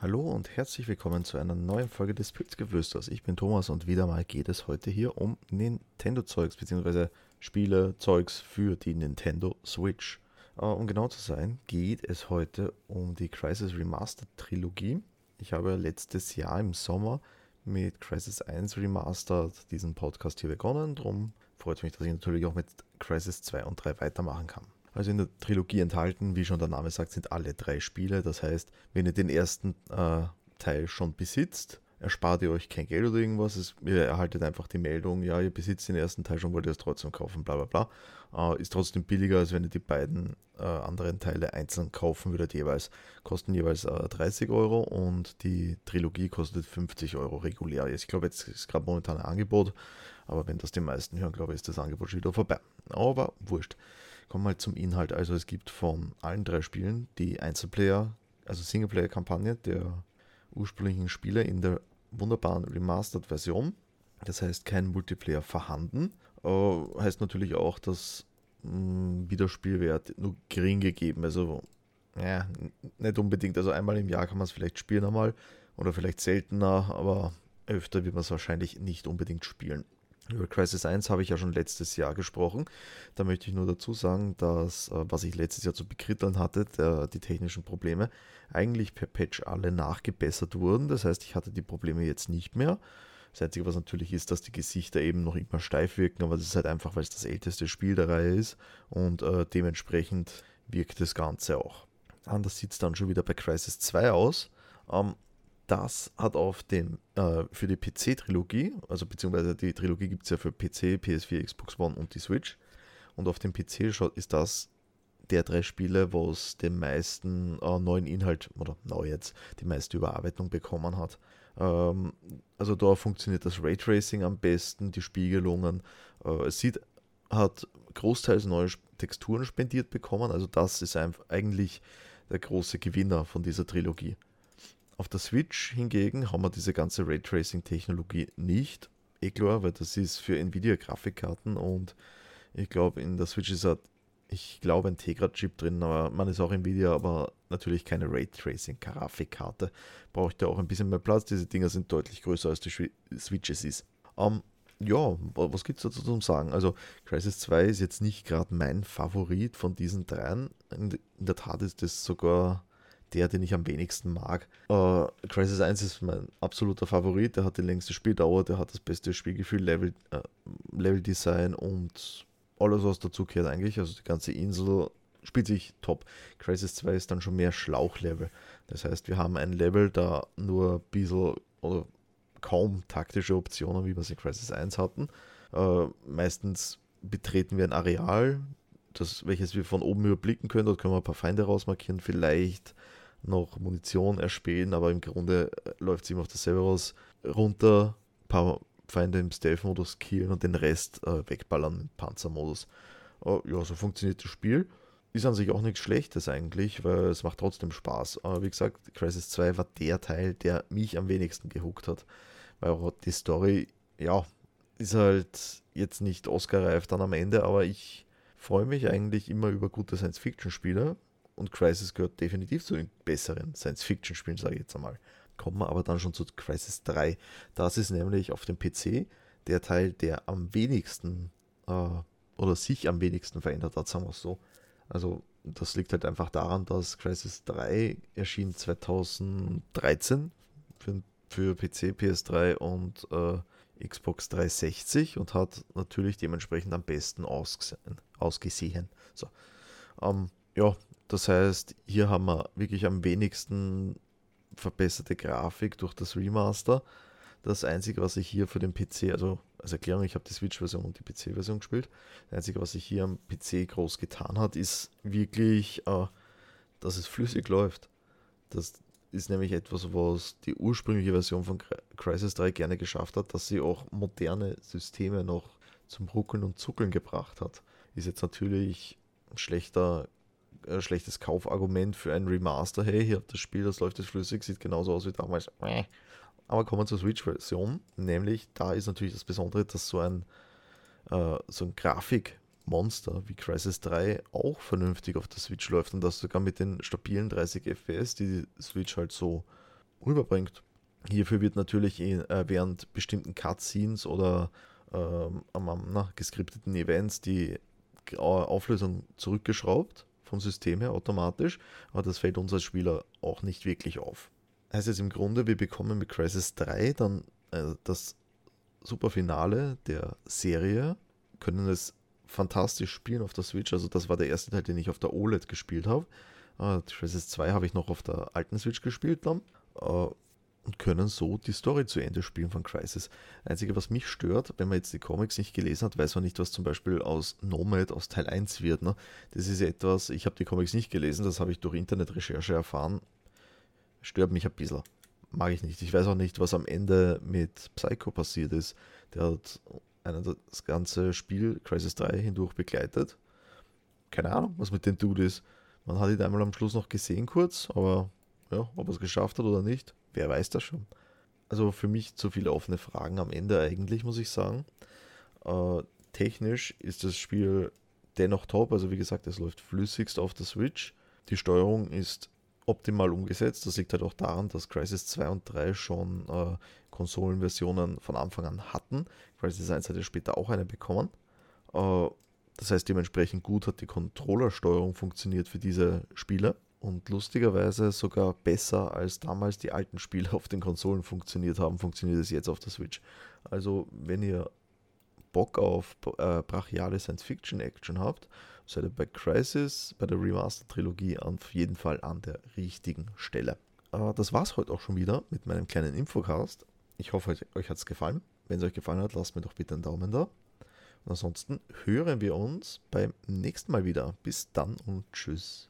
Hallo und herzlich willkommen zu einer neuen Folge des Pilzgewüsters. Ich bin Thomas und wieder mal geht es heute hier um Nintendo-Zeugs bzw. Spiele-Zeugs für die Nintendo Switch. Uh, um genau zu sein, geht es heute um die Crisis Remastered Trilogie. Ich habe letztes Jahr im Sommer mit Crisis 1 Remastered diesen Podcast hier begonnen. Darum freut mich, dass ich natürlich auch mit Crisis 2 und 3 weitermachen kann. Also in der Trilogie enthalten, wie schon der Name sagt, sind alle drei Spiele. Das heißt, wenn ihr den ersten äh, Teil schon besitzt, erspart ihr euch kein Geld oder irgendwas. Es, ihr erhaltet einfach die Meldung, ja, ihr besitzt den ersten Teil schon, wollt ihr es trotzdem kaufen, bla bla bla. Äh, ist trotzdem billiger, als wenn ihr die beiden äh, anderen Teile einzeln kaufen würdet jeweils. Kosten jeweils 30 äh, Euro und die Trilogie kostet 50 Euro regulär. Ich glaube, jetzt ist gerade momentan ein Angebot, aber wenn das die meisten hören, glaube ich, ist das Angebot schon wieder vorbei. Aber wurscht. Kommen wir zum Inhalt. Also es gibt von allen drei Spielen die Einzelplayer, also Singleplayer-Kampagne der ursprünglichen Spiele in der wunderbaren Remastered-Version. Das heißt, kein Multiplayer vorhanden. Uh, heißt natürlich auch, dass mh, hm, Wiederspielwert nur gering gegeben. Also, ja, nicht unbedingt. Also einmal im Jahr kann man es vielleicht spielen einmal oder vielleicht seltener, aber öfter wird man es wahrscheinlich nicht unbedingt spielen. Über Crisis 1 habe ich ja schon letztes Jahr gesprochen. Da möchte ich nur dazu sagen, dass, äh, was ich letztes Jahr zu bekritteln hatte, der, die technischen Probleme, eigentlich per Patch alle nachgebessert wurden. Das heißt, ich hatte die Probleme jetzt nicht mehr. Das Einzige, was natürlich ist, dass die Gesichter eben noch immer steif wirken, aber das ist halt einfach, weil es das älteste Spiel der Reihe ist und äh, dementsprechend wirkt das Ganze auch. Anders sieht es dann schon wieder bei Crisis 2 aus. Ähm, das hat auf den, äh, für die PC-Trilogie, also beziehungsweise die Trilogie gibt es ja für PC, PS4, Xbox One und die Switch. Und auf dem PC ist das der drei Spiele, wo es den meisten äh, neuen Inhalt, oder neu jetzt, die meiste Überarbeitung bekommen hat. Ähm, also da funktioniert das Raytracing am besten, die Spiegelungen. Äh, es sieht, hat großteils neue Texturen spendiert bekommen, also das ist eigentlich der große Gewinner von dieser Trilogie. Auf der Switch hingegen haben wir diese ganze Raytracing-Technologie nicht. Eh klar, weil das ist für Nvidia-Grafikkarten und ich glaube, in der Switch ist halt, ich glaube, ein Tegra-Chip drin, aber man ist auch Nvidia, aber natürlich keine Raytracing-Grafikkarte. Braucht ja auch ein bisschen mehr Platz. Diese Dinger sind deutlich größer als die Switches ist. Um, ähm, ja, was gibt es dazu zu sagen? Also, Crisis 2 ist jetzt nicht gerade mein Favorit von diesen dreien. In der Tat ist das sogar der, den ich am wenigsten mag. Uh, Crisis 1 ist mein absoluter Favorit, der hat die längste Spieldauer, der hat das beste Spielgefühl, Level, äh, Level Design und alles, was dazu gehört eigentlich. Also die ganze Insel spielt sich top. Crisis 2 ist dann schon mehr Schlauchlevel. Das heißt, wir haben ein Level, da nur ein bisschen oder kaum taktische Optionen, wie wir es in Crisis 1 hatten. Uh, meistens betreten wir ein Areal, das, welches wir von oben überblicken können. Dort können wir ein paar Feinde rausmarkieren, vielleicht noch Munition erspähen, aber im Grunde äh, läuft es immer auf dasselbe raus. Runter, ein paar Feinde im Stealth-Modus killen und den Rest äh, wegballern im Panzermodus. Uh, ja, so funktioniert das Spiel. Ist an sich auch nichts Schlechtes eigentlich, weil es macht trotzdem Spaß. Aber wie gesagt, Crisis 2 war der Teil, der mich am wenigsten gehuckt hat. Weil auch die Story, ja, ist halt jetzt nicht Oscar-reif dann am Ende, aber ich freue mich eigentlich immer über gute Science-Fiction-Spiele und Crisis gehört definitiv zu den besseren Science-Fiction-Spielen, sage ich jetzt einmal. Kommen wir aber dann schon zu Crisis 3. Das ist nämlich auf dem PC der Teil, der am wenigsten äh, oder sich am wenigsten verändert hat, sagen wir es so. Also das liegt halt einfach daran, dass Crisis 3 erschien 2013 für, für PC, PS3 und äh, Xbox 360 und hat natürlich dementsprechend am besten ausgesehen. ausgesehen. So. Ähm, ja, das heißt, hier haben wir wirklich am wenigsten verbesserte Grafik durch das Remaster. Das Einzige, was ich hier für den PC, also als Erklärung, ich habe die Switch-Version und die PC-Version gespielt. Das Einzige, was sich hier am PC groß getan hat, ist wirklich, äh, dass es flüssig läuft. Das ist nämlich etwas, was die ursprüngliche Version von Crisis 3 gerne geschafft hat, dass sie auch moderne Systeme noch zum Ruckeln und Zuckeln gebracht hat. Ist jetzt natürlich ein schlechter äh, schlechtes Kaufargument für ein Remaster. Hey, hier habt das Spiel, das läuft jetzt flüssig, sieht genauso aus wie damals. Aber kommen wir zur Switch-Version. Nämlich, da ist natürlich das Besondere, dass so ein, äh, so ein Grafikmonster wie Crisis 3 auch vernünftig auf der Switch läuft und das sogar mit den stabilen 30 FPS, die die Switch halt so rüberbringt. Hierfür wird natürlich äh, während bestimmten Cutscenes oder ähm, na, geskripteten Events die Auflösung zurückgeschraubt vom System her automatisch, aber das fällt uns als Spieler auch nicht wirklich auf. Heißt es im Grunde, wir bekommen mit Crisis 3 dann äh, das Superfinale der Serie, können es fantastisch spielen auf der Switch. Also das war der erste Teil, den ich auf der OLED gespielt habe. Äh, Crisis 2 habe ich noch auf der alten Switch gespielt dann. Äh, und können so die Story zu Ende spielen von Crisis. Einzige, was mich stört, wenn man jetzt die Comics nicht gelesen hat, weiß man nicht, was zum Beispiel aus Nomad aus Teil 1 wird. Ne? Das ist etwas, ich habe die Comics nicht gelesen, das habe ich durch Internetrecherche erfahren. Stört mich ein bisschen. Mag ich nicht. Ich weiß auch nicht, was am Ende mit Psycho passiert ist. Der hat einen das ganze Spiel Crisis 3 hindurch begleitet. Keine Ahnung, was mit dem Dude ist. Man hat ihn einmal am Schluss noch gesehen kurz, aber ja, ob er es geschafft hat oder nicht, wer weiß das schon. Also für mich zu viele offene Fragen am Ende eigentlich, muss ich sagen. Äh, technisch ist das Spiel dennoch top. Also wie gesagt, es läuft flüssigst auf der Switch. Die Steuerung ist optimal umgesetzt. Das liegt halt auch daran, dass Crisis 2 und 3 schon äh, Konsolenversionen von Anfang an hatten. Crisis 1 hat ja später auch eine bekommen. Äh, das heißt, dementsprechend gut hat die Controllersteuerung funktioniert für diese Spiele und lustigerweise sogar besser als damals die alten Spiele auf den Konsolen funktioniert haben, funktioniert es jetzt auf der Switch. Also wenn ihr Bock auf äh, brachiale Science-Fiction-Action habt, seid ihr bei Crisis, bei der Remaster-Trilogie auf jeden Fall an der richtigen Stelle. Äh, das war's heute auch schon wieder mit meinem kleinen Infocast. Ich hoffe, euch, hat es gefallen. Wenn es euch gefallen hat, lasst mir doch bitte einen Daumen da. Und ansonsten hören wir uns beim nächsten Mal wieder. Bis dann und tschüss.